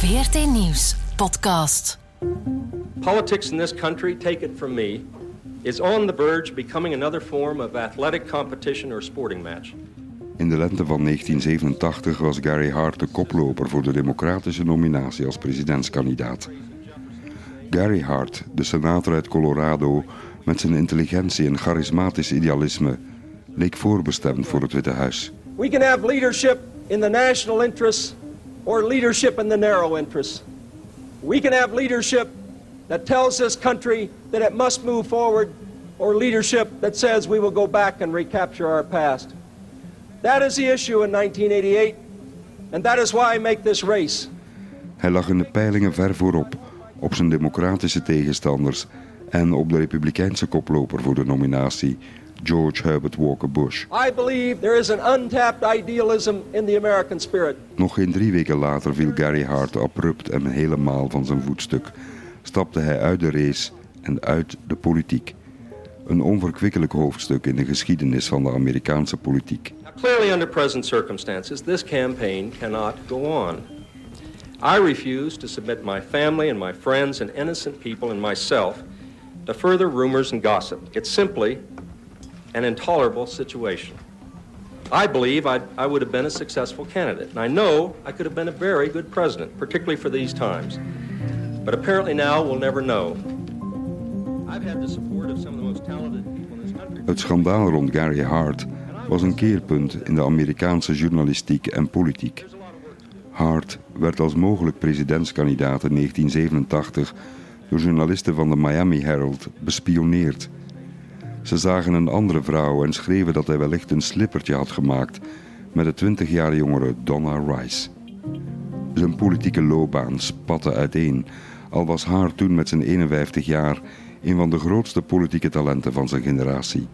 VRT Nieuws podcast. Politics in this country, take it from me, is on the verge of becoming another form of athletic competition or sporting match. In de lente van 1987 was Gary Hart de koploper voor de democratische nominatie als presidentskandidaat. Gary Hart, de senator uit Colorado, met zijn intelligentie en charismatisch idealisme, leek voorbestemd voor het Witte Huis. We can have leadership in the national interests or leadership in the narrow interests. We can have leadership that tells this country that it must move forward or leadership that says we will go back and recapture our past. That is the issue in 1988 and that is why I make this race. Hij lag in de peilingen ver voorop, op zijn democratische tegenstanders en op de republikeinse koploper voor de nominatie, George Herbert Walker Bush. I believe there is an untapped idealism in the American spirit. Nog geen drie weken later viel Gary Hart abrupt en helemaal van zijn voetstuk. Stapte hij uit de race en uit de politiek. Een onverkwikkelijk hoofdstuk in de geschiedenis van de Amerikaanse politiek. Clearly, under present circumstances, this campaign cannot go on. I refuse to submit my family and my friends and innocent people and myself to further rumors and gossip. It's simply an intolerable situation. I believe I'd, I would have been a successful candidate, and I know I could have been a very good president, particularly for these times. But apparently now we'll never know. I've had the support of some of the most talented people in this country. Het schandaal rond Gary Hart was een keerpunt in de Amerikaanse journalistiek en politiek. Hart werd als mogelijk presidentskandidaat in 1987 door journalisten van de Miami Herald bespioneerd. Ze zagen een andere vrouw en schreven dat hij wellicht een slippertje had gemaakt met de 20 jaar jongere Donna Rice. Zijn politieke loopbaan spatte uiteen, al was Hart toen met zijn 51 jaar een van de grootste politieke talenten van zijn generatie.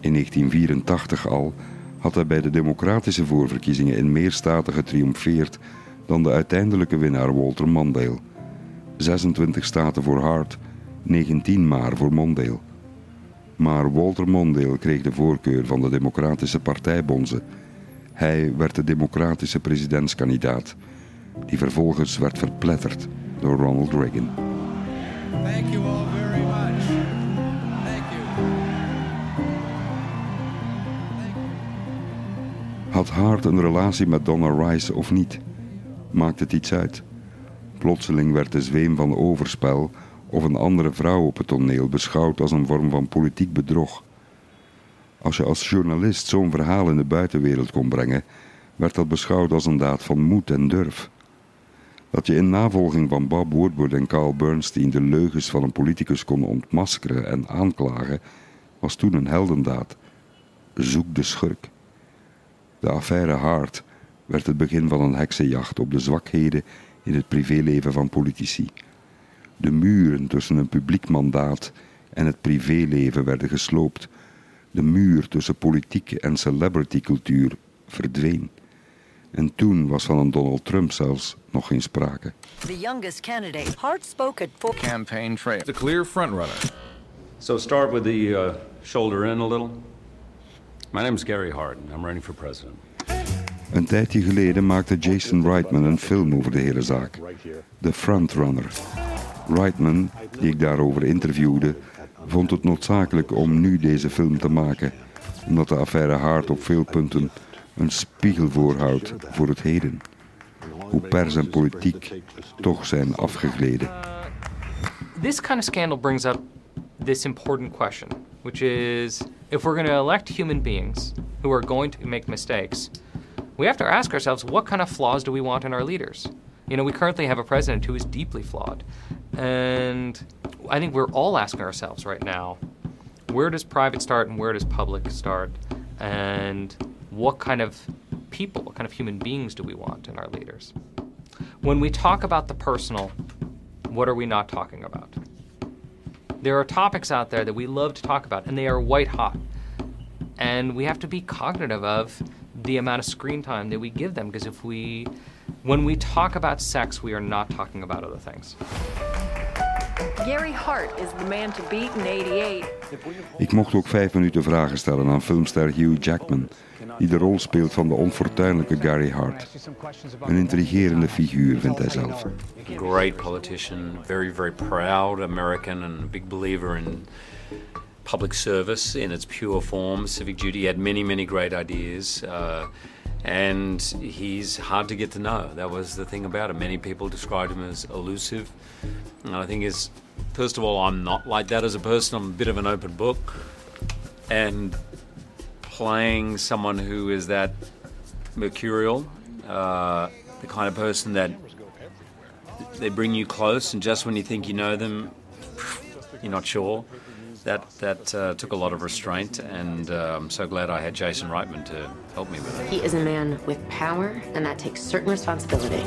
In 1984 al had hij bij de democratische voorverkiezingen in meer staten getriomfeerd dan de uiteindelijke winnaar Walter Mondale. 26 staten voor Hart, 19 maar voor Mondale. Maar Walter Mondale kreeg de voorkeur van de Democratische Partijbonzen. Hij werd de democratische presidentskandidaat, die vervolgens werd verpletterd door Ronald Reagan. Thank you all very much. Thank you. Had Hart een relatie met Donna Rice of niet? Maakt het iets uit? Plotseling werd de zweem van overspel of een andere vrouw op het toneel beschouwd als een vorm van politiek bedrog. Als je als journalist zo'n verhaal in de buitenwereld kon brengen, werd dat beschouwd als een daad van moed en durf. Dat je in navolging van Bob Woodward en Carl Bernstein de leugens van een politicus kon ontmaskeren en aanklagen, was toen een heldendaad. Zoek de schurk. De affaire Hart werd het begin van een heksenjacht op de zwakheden in het privéleven van politici. De muren tussen een publiek mandaat en het privéleven werden gesloopt. De muur tussen politiek en celebritycultuur verdween. En toen was van een Donald Trump zelfs nog geen sprake. The youngest candidate, Hart spoke at full Campaign trail. The clear frontrunner. So start with the uh, shoulder in a little. My name is Gary Hart, and I'm running for president. Een tijdje geleden maakte Jason Reitman een film over de hele zaak. The Frontrunner. Reitman, die ik daarover interviewde, vond het noodzakelijk om nu deze film te maken. Omdat de affaire Hart op veel punten een spiegel voorhoudt voor het heden. Hoe pers en politiek toch zijn afgegleden. this kind of scandal brings up this important question, which is if we're going to elect human beings who are going to make mistakes, we have to ask ourselves what kind of flaws do we want in our leaders? You know, we currently have a president who is deeply flawed. And I think we're all asking ourselves right now where does private start and where does public start? And what kind of people, what kind of human beings do we want in our leaders? When we talk about the personal, what are we not talking about? There are topics out there that we love to talk about, and they are white hot. And we have to be cognitive of the amount of screen time that we give them, because if we, when we talk about sex, we are not talking about other things. Gary Hart is the man to beat in 88. Ik mocht ook vijf minuten vragen stellen aan filmster Hugh Jackman, die de rol speelt van de onfortuinlijke Gary Hart. Een intrigerende figuur, vindt hij zelf. Great politician, very, very proud American, and a big believer in public service in its pure form, civic duty. He had many, many great ideas. Uh, and he's hard to get to know. That was the thing about him. Many people described him as elusive. And I think is, first of all, I'm not like that as a person. I'm a bit of an open book. And playing someone who is that mercurial, uh, the kind of person that they bring you close, and just when you think you know them, you're not sure. That that uh, took a lot of restraint, and uh, I'm so glad I had Jason Reitman to help me with it. He is a man with power, and that takes certain responsibility.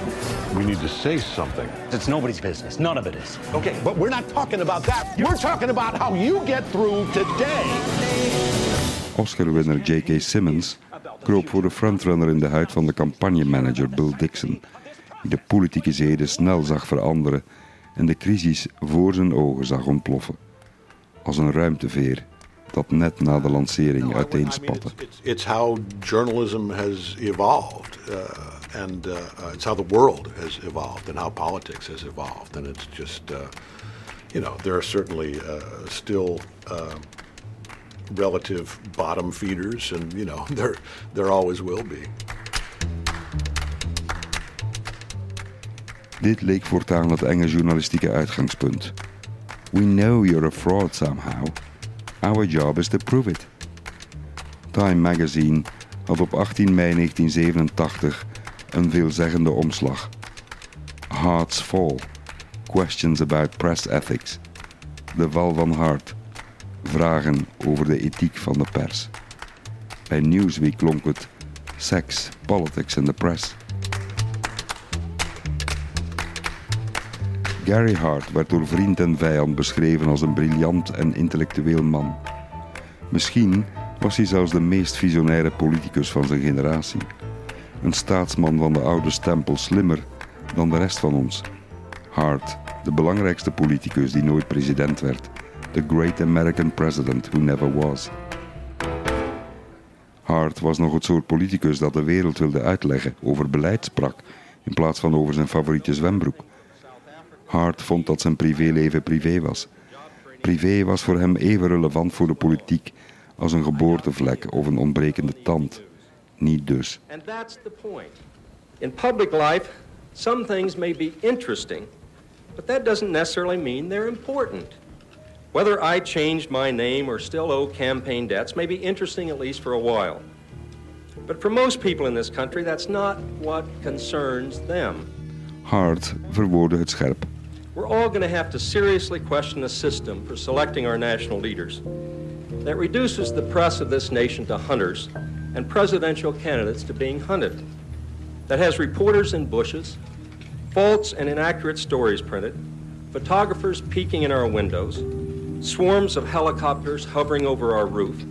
We need to say something. It's nobody's business. None of it is. Okay, but we're not talking about that. We're talking about how you get through today. Oscar-winner J.K. Simmons kroop voor de frontrunner in de huid van de campagnemanager Bill Dixon, die de politieke zeden snel zag veranderen en de crisis voor zijn ogen zag ontploffen. Als een ruimteveer dat net na de lancering uiteenspatte. It's, how journalism has evolved, uh, and uh, uh, it's how the world has evolved, and how politics has evolved, and it's just, uh, you know, there are certainly uh, still uh, relative bottom feeders, and you know, there there always will be. Dit leek voortaan het enge journalistieke uitgangspunt. We know you're a fraud somehow. Our job is to prove it. Time magazine had op 18 mei 1987 een veelzeggende omslag. Hearts Fall. Questions about press ethics. De val van Hart. Vragen over de ethiek van de pers. Bij Newsweek klonk het Sex, Politics and the Press. Gary Hart werd door vriend en vijand beschreven als een briljant en intellectueel man. Misschien was hij zelfs de meest visionaire politicus van zijn generatie. Een staatsman van de oude stempel, slimmer dan de rest van ons. Hart, de belangrijkste politicus die nooit president werd. The great American president who never was. Hart was nog het soort politicus dat de wereld wilde uitleggen, over beleid sprak, in plaats van over zijn favoriete zwembroek. Hart vond dat zijn privéleven privé was. Privé was voor hem even relevant voor de politiek als een geboortevlek of een ontbrekende tand. Niet dus. And that's the point. In public life, some things may be interesting, but that doesn't necessarily mean they're important. Whether I changed my name or still owe campaign debts may be interesting at least for a while. But for most people in this country, that's not what concerns them. Hart verwoordde het scherp. We're all going to have to seriously question the system for selecting our national leaders that reduces the press of this nation to hunters and presidential candidates to being hunted, that has reporters in bushes, false and inaccurate stories printed, photographers peeking in our windows, swarms of helicopters hovering over our roof,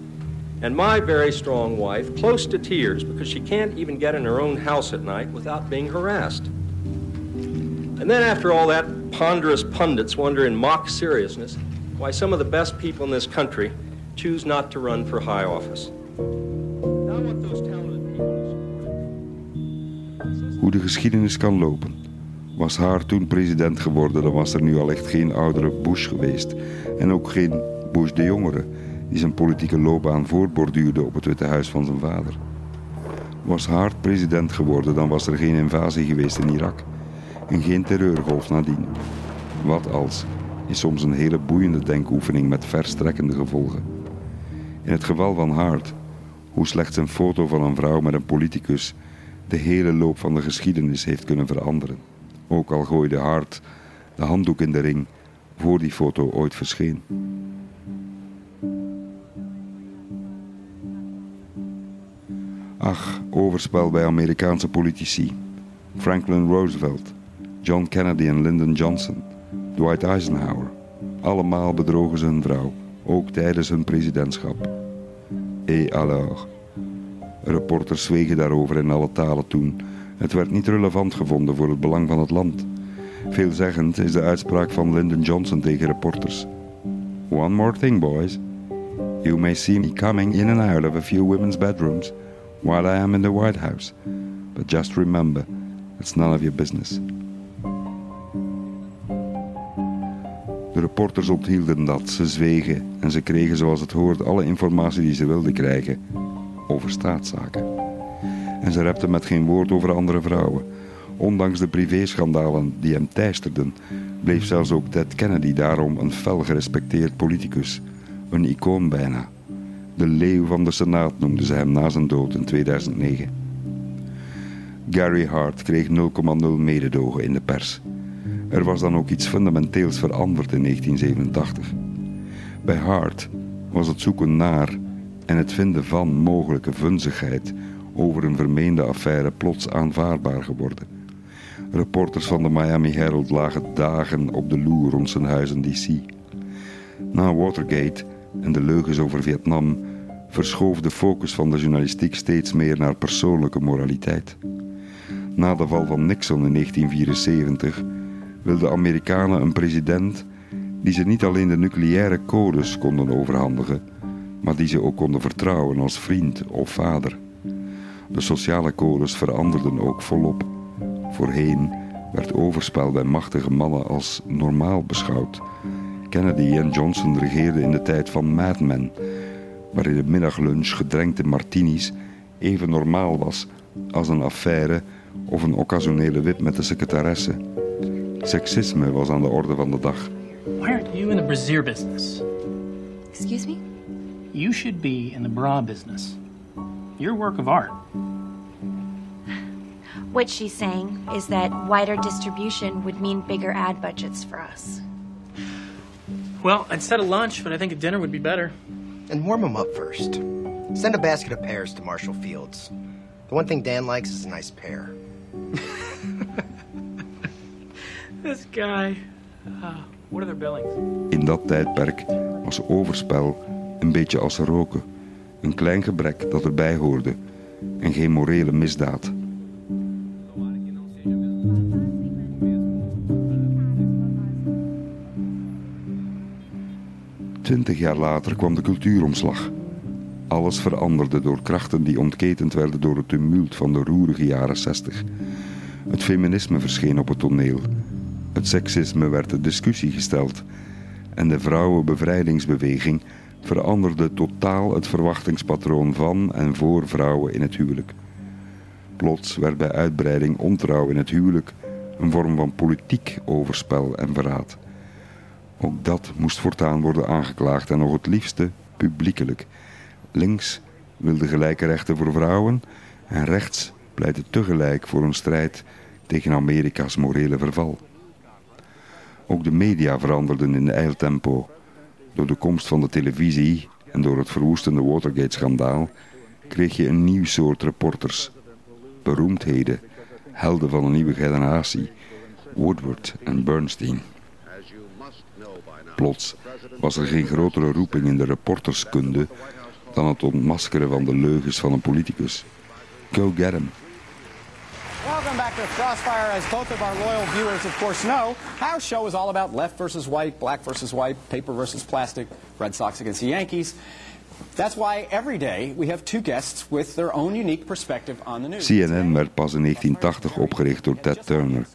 and my very strong wife close to tears because she can't even get in her own house at night without being harassed. And then, after all that, ponderous pundits wonder in mock seriousness why some of the best people in this country choose not to run for high office. Now, what those talented people Hoe de geschiedenis kan lopen. Was haar toen president geworden, dan was er nu al echt geen oudere Bush geweest. En ook geen Bush de jongere, die zijn politieke loopbaan voortborduurde op het Witte Huis van zijn vader. Was Hart president geworden, dan was er geen invasie geweest in Irak. En geen terreurgolf nadien. Wat als is soms een hele boeiende denkoefening met verstrekkende gevolgen. In het geval van Hart, hoe slechts een foto van een vrouw met een politicus de hele loop van de geschiedenis heeft kunnen veranderen. Ook al gooide Hart de handdoek in de ring voor die foto ooit verscheen. Ach, overspel bij Amerikaanse politici. Franklin Roosevelt, John Kennedy en Lyndon Johnson, Dwight Eisenhower. Allemaal bedrogen ze hun vrouw, ook tijdens hun presidentschap. Et alors? Reporters zwegen daarover in alle talen toen. Het werd niet relevant gevonden voor het belang van het land. Veelzeggend is de uitspraak van Lyndon Johnson tegen reporters. One more thing, boys. You may see me coming in and out of a few women's bedrooms while I am in the White House. But just remember, it's none of your business. De reporters onthielden dat, ze zwegen en ze kregen zoals het hoort alle informatie die ze wilden krijgen over staatszaken. En ze repten met geen woord over andere vrouwen. Ondanks de privéschandalen die hem teisterden, bleef zelfs ook Ted Kennedy daarom een fel gerespecteerd politicus. Een icoon bijna. De leeuw van de Senaat noemden ze hem na zijn dood in 2009. Gary Hart kreeg 0,0 mededogen in de pers. Er was dan ook iets fundamenteels veranderd in 1987. Bij Hart was het zoeken naar en het vinden van mogelijke vunzigheid over een vermeende affaire plots aanvaardbaar geworden. Reporters van de Miami Herald lagen dagen op de loer rond zijn huis in DC. Na Watergate en de leugens over Vietnam verschoof de focus van de journalistiek steeds meer naar persoonlijke moraliteit. Na de val van Nixon in 1974 wilden Amerikanen een president die ze niet alleen de nucleaire codes konden overhandigen, maar die ze ook konden vertrouwen als vriend of vader. De sociale codes veranderden ook volop. Voorheen werd overspel bij machtige mannen als normaal beschouwd. Kennedy en Johnson regeerden in de tijd van Mad Men, waarin de middaglunch gedrenkte martinis even normaal was als een affaire of een occasionele wip met de secretaresse. Seksisme was aan de orde van de dag. Why aren't you in the brassiere business? Excuse me? You should be in the bra business. Your work of art. What she's saying is that wider distribution would mean bigger ad budgets for us. Well, I'd set a lunch, but I think a dinner would be better. And warm them up first. Send a basket of pears to Marshall Fields. The one thing Dan likes is a nice pear. This guy. Uh, what are their billings? In dat tijdperk was overspel een beetje als roken. Een klein gebrek dat erbij hoorde en geen morele misdaad. Twintig jaar later kwam de cultuuromslag. Alles veranderde door krachten die ontketend werden door het tumult van de roerige jaren zestig. Het feminisme verscheen op het toneel. Het seksisme werd ter discussie gesteld. En de vrouwenbevrijdingsbeweging veranderde totaal het verwachtingspatroon van en voor vrouwen in het huwelijk. Plots werd bij uitbreiding ontrouw in het huwelijk een vorm van politiek overspel en verraad. Ook dat moest voortaan worden aangeklaagd en nog het liefste publiekelijk. Links wilde gelijke rechten voor vrouwen en rechts pleitte tegelijk voor een strijd tegen Amerika's morele verval. Ook de media veranderden in eiltempo. Door de komst van de televisie en door het verwoestende Watergate-schandaal kreeg je een nieuw soort reporters. Beroemdheden, helden van een nieuwe generatie, Woodward en Bernstein. Plots was er geen grotere roeping in de reporterskunde dan het ontmaskeren van de leugens van een politicus. Go get him. To Crossfire. As both of our loyal viewers, of course, know, our show is all about left versus white, black versus white, paper versus plastic, Red Sox against the Yankees. That's why every day we have two guests with their own unique perspective on the news. CNN werd pas in 1980 opgericht door Ted Turner.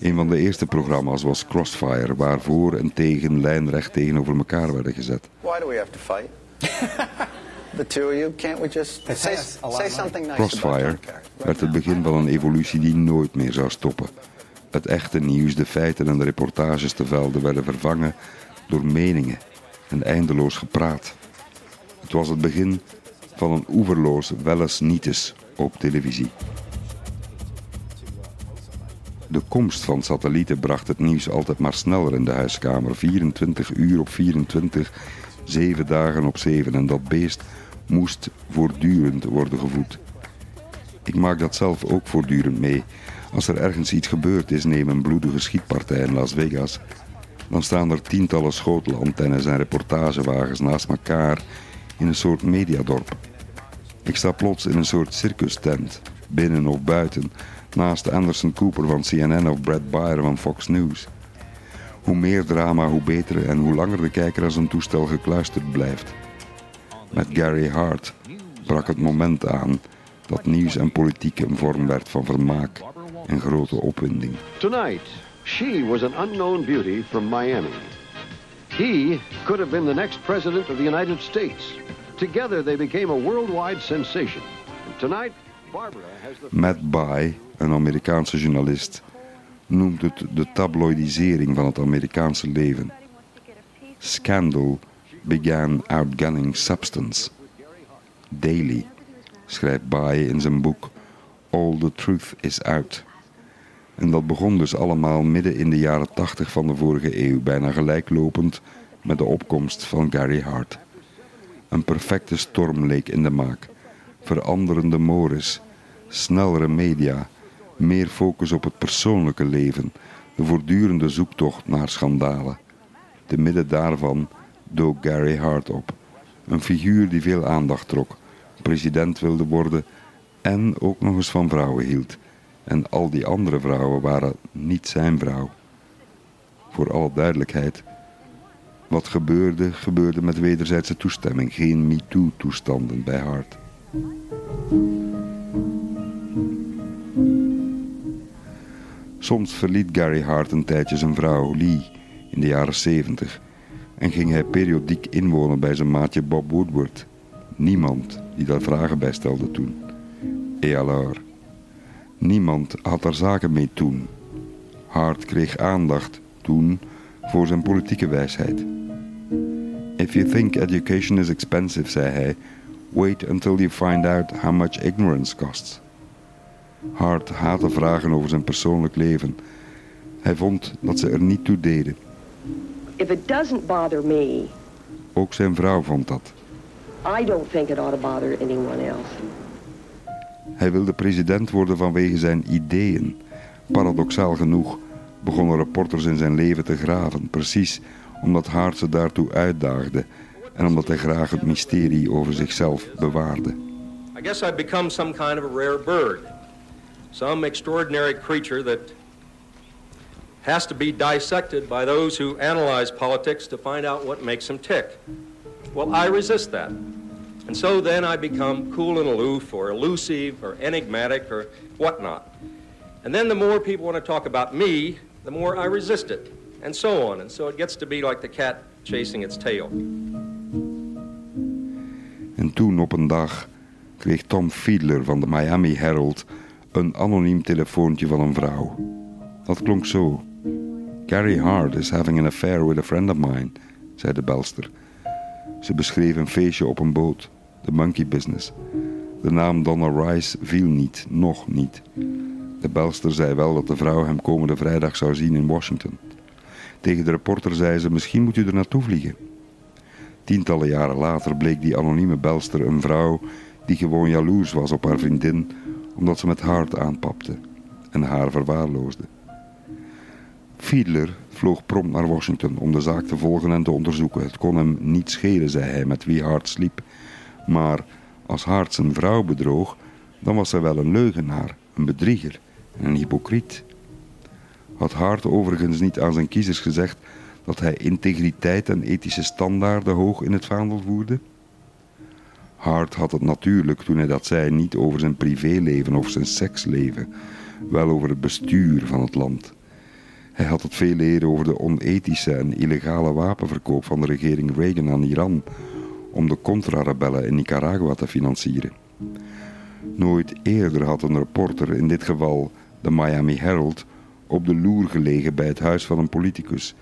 Een van de eerste programma's was Crossfire, waar voor en tegen lijnrecht tegenover elkaar werden gezet. Why do we have to fight? the two of you, can't we just say, say something nice Crossfire werd het begin van een evolutie die nooit meer zou stoppen. Het echte nieuws, de feiten en de reportages te velden werden vervangen door meningen en eindeloos gepraat. Het was het begin van een oeverloos welles nietes op televisie. De komst van satellieten bracht het nieuws altijd maar sneller in de huiskamer. 24 uur op 24, 7 dagen op 7. En dat beest moest voortdurend worden gevoed. Ik maak dat zelf ook voortdurend mee. Als er ergens iets gebeurd is, neem een bloedige schietpartij in Las Vegas. Dan staan er tientallen schotelantennes en reportagewagens naast elkaar in een soort mediadorp. Ik sta plots in een soort circustent, binnen of buiten, naast Anderson Cooper van CNN of Brad Baer van Fox News. Hoe meer drama, hoe beter en hoe langer de kijker aan zijn toestel gekluisterd blijft. Met Gary Hart brak het moment aan dat nieuws en politiek een vorm werd van vermaak en grote opwinding. Tonight, she was an unknown beauty from Miami. He could have been the next president of the United States. Together they became a worldwide sensation. And tonight, Barbara has the... Matt Bai, een Amerikaanse journalist, noemt het de tabloidisering van het Amerikaanse leven. Scandal began outgunning substance. Daily schrijft Bai in zijn boek All the Truth is Out. En dat begon dus allemaal midden in de jaren 80 van de vorige eeuw, bijna gelijklopend met de opkomst van Gary Hart. Een perfecte storm leek in de maak. Veranderende mores, snellere media, meer focus op het persoonlijke leven, de voortdurende zoektocht naar schandalen. Te midden daarvan dook Gary Hart op. Een figuur die veel aandacht trok, president wilde worden en ook nog eens van vrouwen hield. En al die andere vrouwen waren niet zijn vrouw. Voor alle duidelijkheid, wat gebeurde, gebeurde met wederzijdse toestemming, geen MeToo-toestanden bij Hart. Soms verliet Gary Hart een tijdje zijn vrouw Lee in de jaren 70 en ging hij periodiek inwonen bij zijn maatje Bob Woodward. Niemand die daar vragen bij stelde toen. Alors? Niemand had daar zaken mee toen. Hart kreeg aandacht toen voor zijn politieke wijsheid. If you think education is expensive, zei hij, wait until you find out how much ignorance costs. Hart haatte vragen over zijn persoonlijk leven. Hij vond dat ze er niet toe deden. If it doesn't bother me, Ook zijn vrouw vond dat. I don't think it ought to bother anyone else. Hij wilde president worden vanwege zijn ideeën. Paradoxaal genoeg begonnen reporters in zijn leven te graven, precies omdat Hart ze daartoe uitdaagde en omdat hij graag het mysterie over zichzelf bewaarde. I guess I've become some kind of a rare bird. Some extraordinary creature that has to be dissected by those who analyze politics to find out what makes them tick. Well, I resist that. And so then I become cool and aloof or elusive or enigmatic or whatnot. And then the more people want to talk about me, the more I resist it. And so on. And so it gets to be like the cat chasing its tail. En toen op een dag kreeg Tom Fiedler van de Miami Herald een anoniem telefoontje van een vrouw. Dat klonk zo. Gary Hart is having an affair with a friend of mine, zei de belster. Ze beschreef een feestje op een boot, de monkey business. De naam Donna Rice viel niet, nog niet. De belster zei wel dat de vrouw hem komende vrijdag zou zien in Washington. Tegen de reporter zei ze: Misschien moet u er naartoe vliegen. Tientallen jaren later bleek die anonieme belster een vrouw die gewoon jaloers was op haar vriendin omdat ze met Hart aanpapte en haar verwaarloosde. Fiedler vloog prompt naar Washington om de zaak te volgen en te onderzoeken. Het kon hem niet schelen, zei hij, met wie Hart sliep. Maar als Hart zijn vrouw bedroog, dan was hij wel een leugenaar, een bedrieger en een hypocriet. Had Hart overigens niet aan zijn kiezers gezegd dat hij integriteit en ethische standaarden hoog in het vaandel voerde? Hart had het natuurlijk, toen hij dat zei, niet over zijn privéleven of zijn seksleven, wel over het bestuur van het land. Hij had het veel eerder over de onethische en illegale wapenverkoop van de regering Reagan aan Iran om de contra-rebellen in Nicaragua te financieren. Nooit eerder had een reporter, in dit geval de Miami Herald, op de loer gelegen bij het huis van een politicus,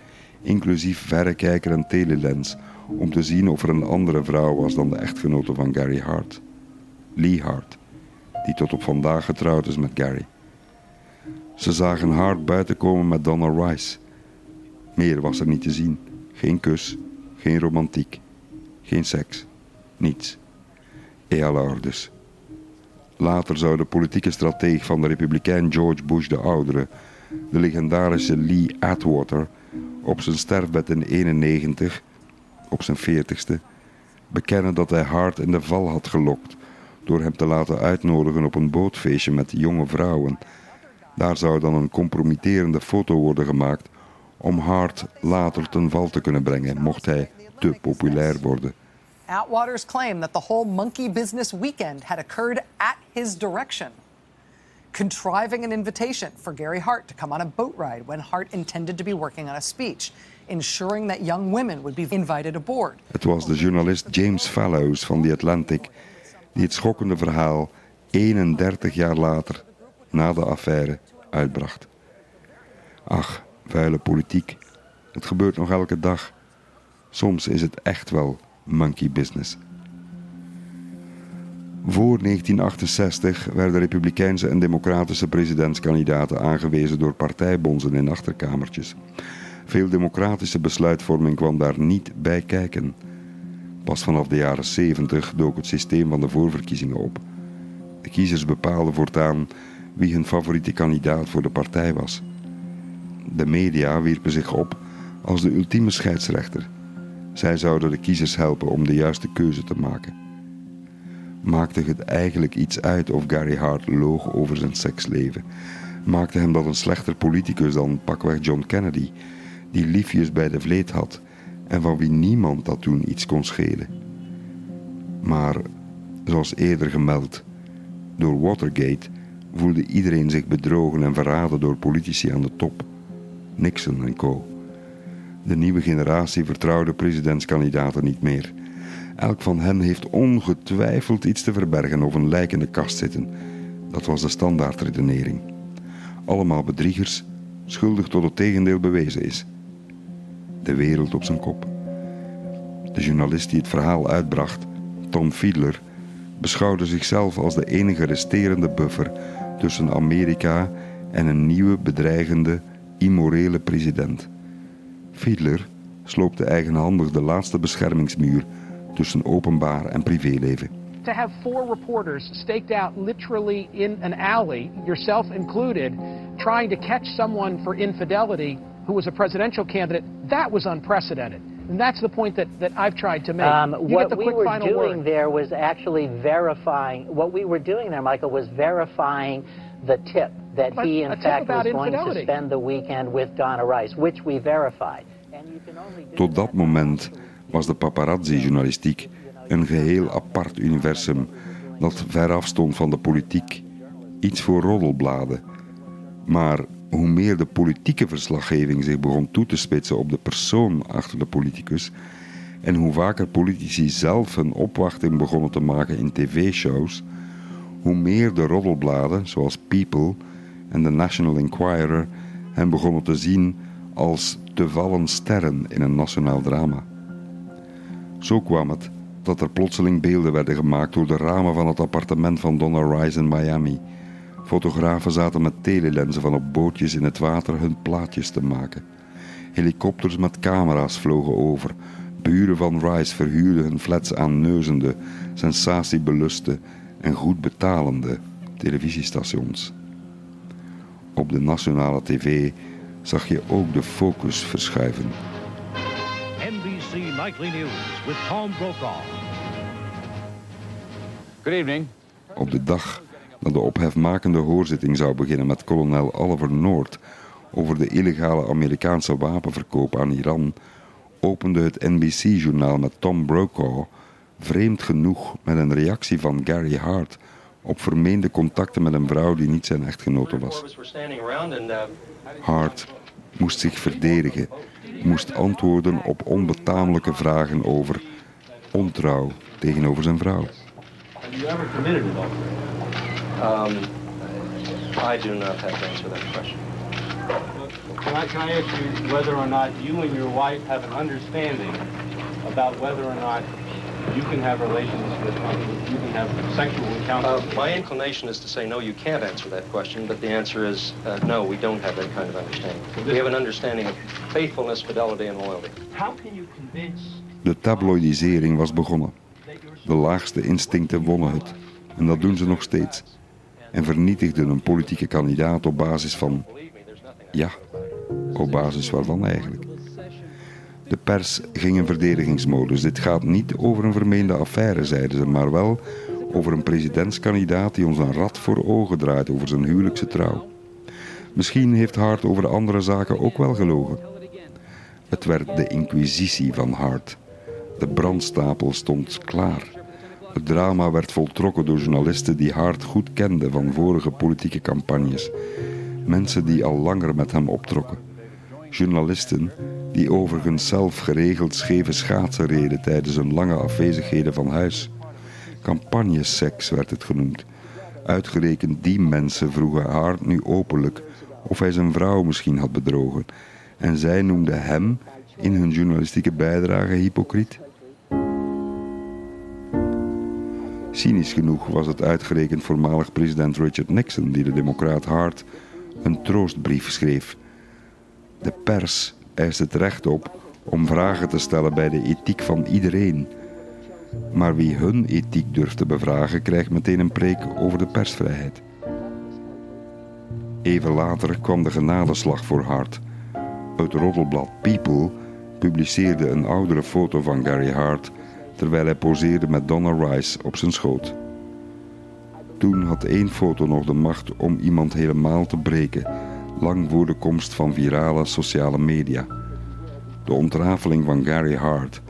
inclusief verrekijker en telelens, om te zien of er een andere vrouw was dan de echtgenote van Gary Hart, Lee Hart, die tot op vandaag getrouwd is met Gary. Ze zagen Hart buiten komen met Donna Rice. Meer was er niet te zien. Geen kus, geen romantiek, geen seks, niets. Et alors dus. Later zou de politieke strateeg van de republikein George Bush de oudere, de legendarische Lee Atwater, op zijn sterfbed in 91, op zijn 40ste, bekennen dat hij Hart in de val had gelokt door hem te laten uitnodigen op een bootfeestje met jonge vrouwen Daar zou dan een compromitterende foto worden gemaakt om Hart later ten val te kunnen brengen, mocht hij te populair worden. Atwater's claim that the whole monkey business weekend had occurred at his direction. Contriving an invitation for Gary Hart to come on a boat ride when Hart intended to be working on a speech. Ensuring that young women would be invited aboard. Het was de journalist James Fallows van The Atlantic die het schokkende verhaal 31 jaar later, na de affaire, uitbracht. Ach, vuile politiek. Het gebeurt nog elke dag. Soms is het echt wel monkey business. Voor 1968 werden republikeinse en democratische presidentskandidaten aangewezen door partijbonzen in achterkamertjes. Veel democratische besluitvorming kwam daar niet bij kijken. Pas vanaf de jaren 70 dook het systeem van de voorverkiezingen op. De kiezers bepaalden voortaan wie hun favoriete kandidaat voor de partij was. De media wierpen zich op als de ultieme scheidsrechter. Zij zouden de kiezers helpen om de juiste keuze te maken. Maakte het eigenlijk iets uit of Gary Hart loog over zijn seksleven? Maakte hem dat een slechter politicus dan pakweg John Kennedy, die liefjes bij de vleet had en van wie niemand dat toen iets kon schelen? Maar, zoals eerder gemeld, door Watergate voelde iedereen zich bedrogen en verraden door politici aan de top. Nixon en co. De nieuwe generatie vertrouwde presidentskandidaten niet meer. Elk van hen heeft ongetwijfeld iets te verbergen of een lijk in de kast zitten. Dat was de standaardredenering. Allemaal bedriegers, schuldig tot het tegendeel bewezen is. De wereld op zijn kop. De journalist die het verhaal uitbracht, Tom Fiedler, beschouwde zichzelf als de enige resterende buffer tussen Amerika en een nieuwe, bedreigende, immorele president. Fiedler sloopte eigenhandig de laatste beschermingsmuur tussen openbaar en privéleven. To have four reporters staked out literally in an alley, yourself included, trying to catch someone for infidelity who was a presidential candidate, that was unprecedented. And that's the point that, that I've tried to make. Um, what the we quick were final doing word. there was actually verifying. What we were doing there, Michael, was verifying the tip that But he, in fact, was about going to spend the weekend with Donna Rice, which we verified. Tot dat moment was de paparazzi-journalistiek een geheel apart universum dat veraf stond van de politiek, iets voor roddelbladen. Maar hoe meer de politieke verslaggeving zich begon toe te spitsen op de persoon achter de politicus en hoe vaker politici zelf een opwachting begonnen te maken in tv-shows, hoe meer de roddelbladen zoals People en The National Enquirer hen begonnen te zien als te vallen sterren in een nationaal drama. Zo kwam het dat er plotseling beelden werden gemaakt door de ramen van het appartement van Donna Rice in Miami. Fotografen zaten met telelenzen van op bootjes in het water hun plaatjes te maken. Helikopters met camera's vlogen over. Buren van Rice verhuurden hun flats aan neuzende, sensatiebeluste en goed betalende televisiestations. Op de nationale tv zag je ook de focus verschuiven. NBC Nightly News with Tom Brokaw. Good evening. Op de dag dat de ophefmakende hoorzitting zou beginnen met kolonel Oliver North over de illegale Amerikaanse wapenverkoop aan Iran, opende het NBC-journaal met Tom Brokaw vreemd genoeg met een reactie van Gary Hart op vermeende contacten met een vrouw die niet zijn echtgenote was. Hart moest zich verdedigen, moest antwoorden op onbetamelijke vragen over ontrouw tegenover zijn vrouw. Have you ever committed adultery? Um, I do not have to answer that question. Can I, can I ask you whether or not you and your wife have an understanding about whether or not you can have relations with, you can have sexual encounters? Uh, my inclination is to say no, you can't answer that question, but the answer is uh, no, we don't have that kind of understanding. We have an understanding of faithfulness, fidelity, and loyalty. How can you convince De tabloidisering was begonnen. De laagste instincten wonnen het. En dat doen ze nog steeds. En vernietigden een politieke kandidaat op basis van... Ja, op basis waarvan eigenlijk? De pers ging in verdedigingsmodus. Dit gaat niet over een vermeende affaire, zeiden ze, maar wel over een presidentskandidaat die ons een rad voor ogen draait over zijn huwelijkse trouw. Misschien heeft Hart over andere zaken ook wel gelogen. Het werd de inquisitie van Hart. De brandstapel stond klaar. Het drama werd voltrokken door journalisten die Hart goed kenden van vorige politieke campagnes. Mensen die al langer met hem optrokken. Journalisten die overigens zelf geregeld scheve schaatsen reden tijdens hun lange afwezigheden van huis. Campagneseks werd het genoemd. Uitgerekend die mensen vroegen Hart nu openlijk of hij zijn vrouw misschien had bedrogen. En zij noemden hem in hun journalistieke bijdrage hypocriet. Cynisch genoeg was het uitgerekend voormalig president Richard Nixon die de democraat Hart een troostbrief schreef. De pers eist het recht op om vragen te stellen bij de ethiek van iedereen. Maar wie hun ethiek durft te bevragen, krijgt meteen een preek over de persvrijheid. Even later kwam de genadeslag voor Hart. Het roddelblad People publiceerde een oudere foto van Gary Hart terwijl hij poseerde met Donna Rice op zijn schoot. Toen had één foto nog de macht om iemand helemaal te breken, lang voor de komst van virale sociale media. De ontrafeling van Gary Hart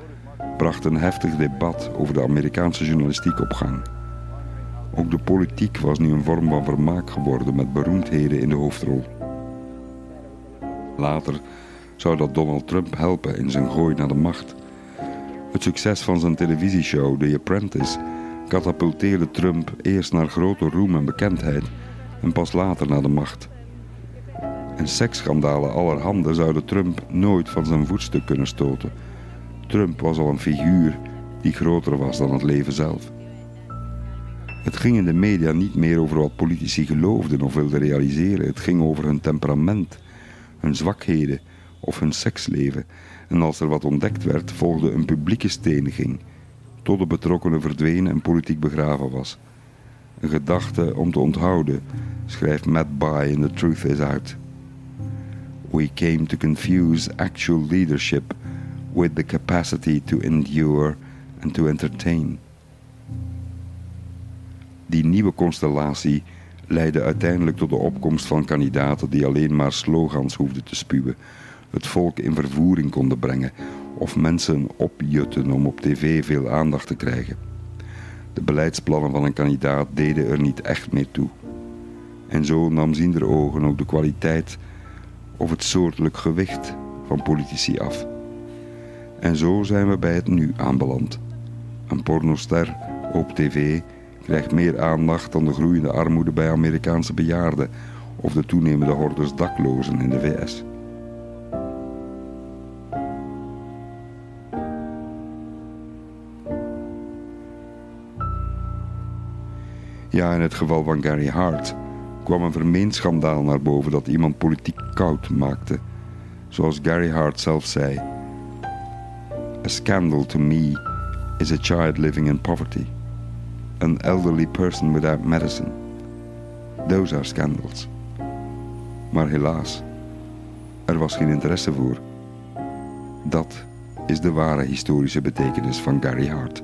bracht een heftig debat over de Amerikaanse journalistiek op gang. Ook de politiek was nu een vorm van vermaak geworden met beroemdheden in de hoofdrol. Later zou dat Donald Trump helpen in zijn gooi naar de macht. Het succes van zijn televisieshow The Apprentice katapulteerde Trump eerst naar grote roem en bekendheid en pas later naar de macht. En seksschandalen allerhande zouden Trump nooit van zijn voetstuk kunnen stoten. Trump was al een figuur die groter was dan het leven zelf. Het ging in de media niet meer over wat politici geloofden of wilden realiseren. Het ging over hun temperament, hun zwakheden of hun seksleven. En als er wat ontdekt werd, volgde een publieke steniging, tot de betrokkenen verdween en politiek begraven was. Een gedachte om te onthouden, schrijft Matt By in The Truth Is Out. We came to confuse actual leadership with the capacity to endure and to entertain. Die nieuwe constellatie leidde uiteindelijk tot de opkomst van kandidaten die alleen maar slogans hoefden te spuwen, het volk in vervoering konden brengen of mensen opjutten om op tv veel aandacht te krijgen. De beleidsplannen van een kandidaat deden er niet echt mee toe. En zo nam ziender ogen ook de kwaliteit of het soortelijk gewicht van politici af. En zo zijn we bij het nu aanbeland. Een pornoster op tv krijgt meer aandacht dan de groeiende armoede bij Amerikaanse bejaarden of de toenemende hordes daklozen in de VS. Ja, in het geval van Gary Hart kwam een vermeend schandaal naar boven dat iemand politiek koud maakte. Zoals Gary Hart zelf zei: A scandal to me is a child living in poverty, an elderly person without medicine. Those are scandals. Maar helaas, er was geen interesse voor. Dat is de ware historische betekenis van Gary Hart.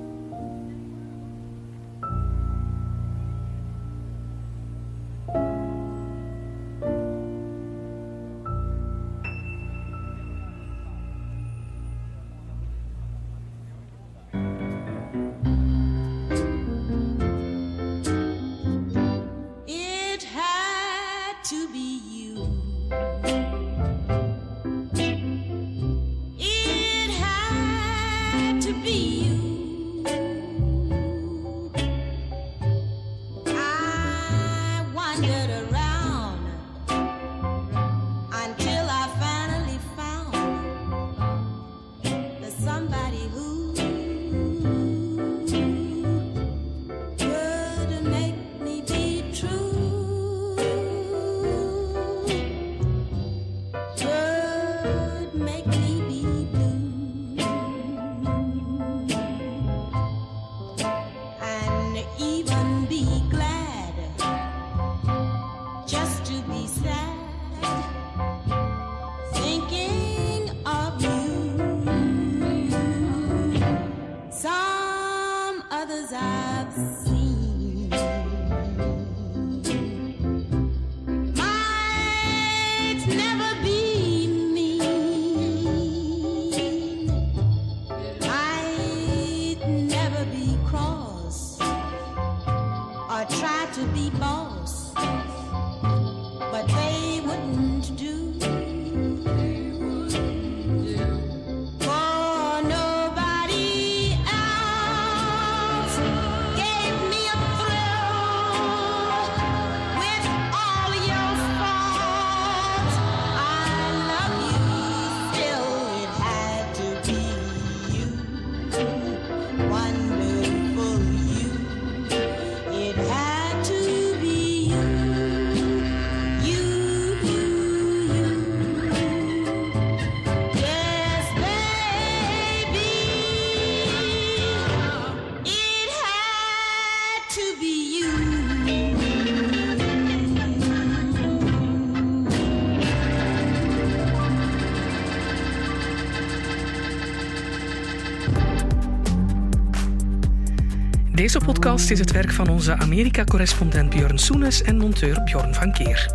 Deze podcast is het werk van onze Amerika-correspondent Björn Soenes en monteur Bjorn van Keer.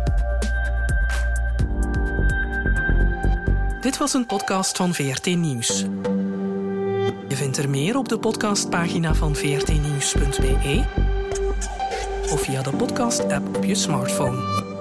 Dit was een podcast van VRT Nieuws. Je vindt er meer op de podcastpagina van vrtnieuws.be of via de podcast-app op je smartphone.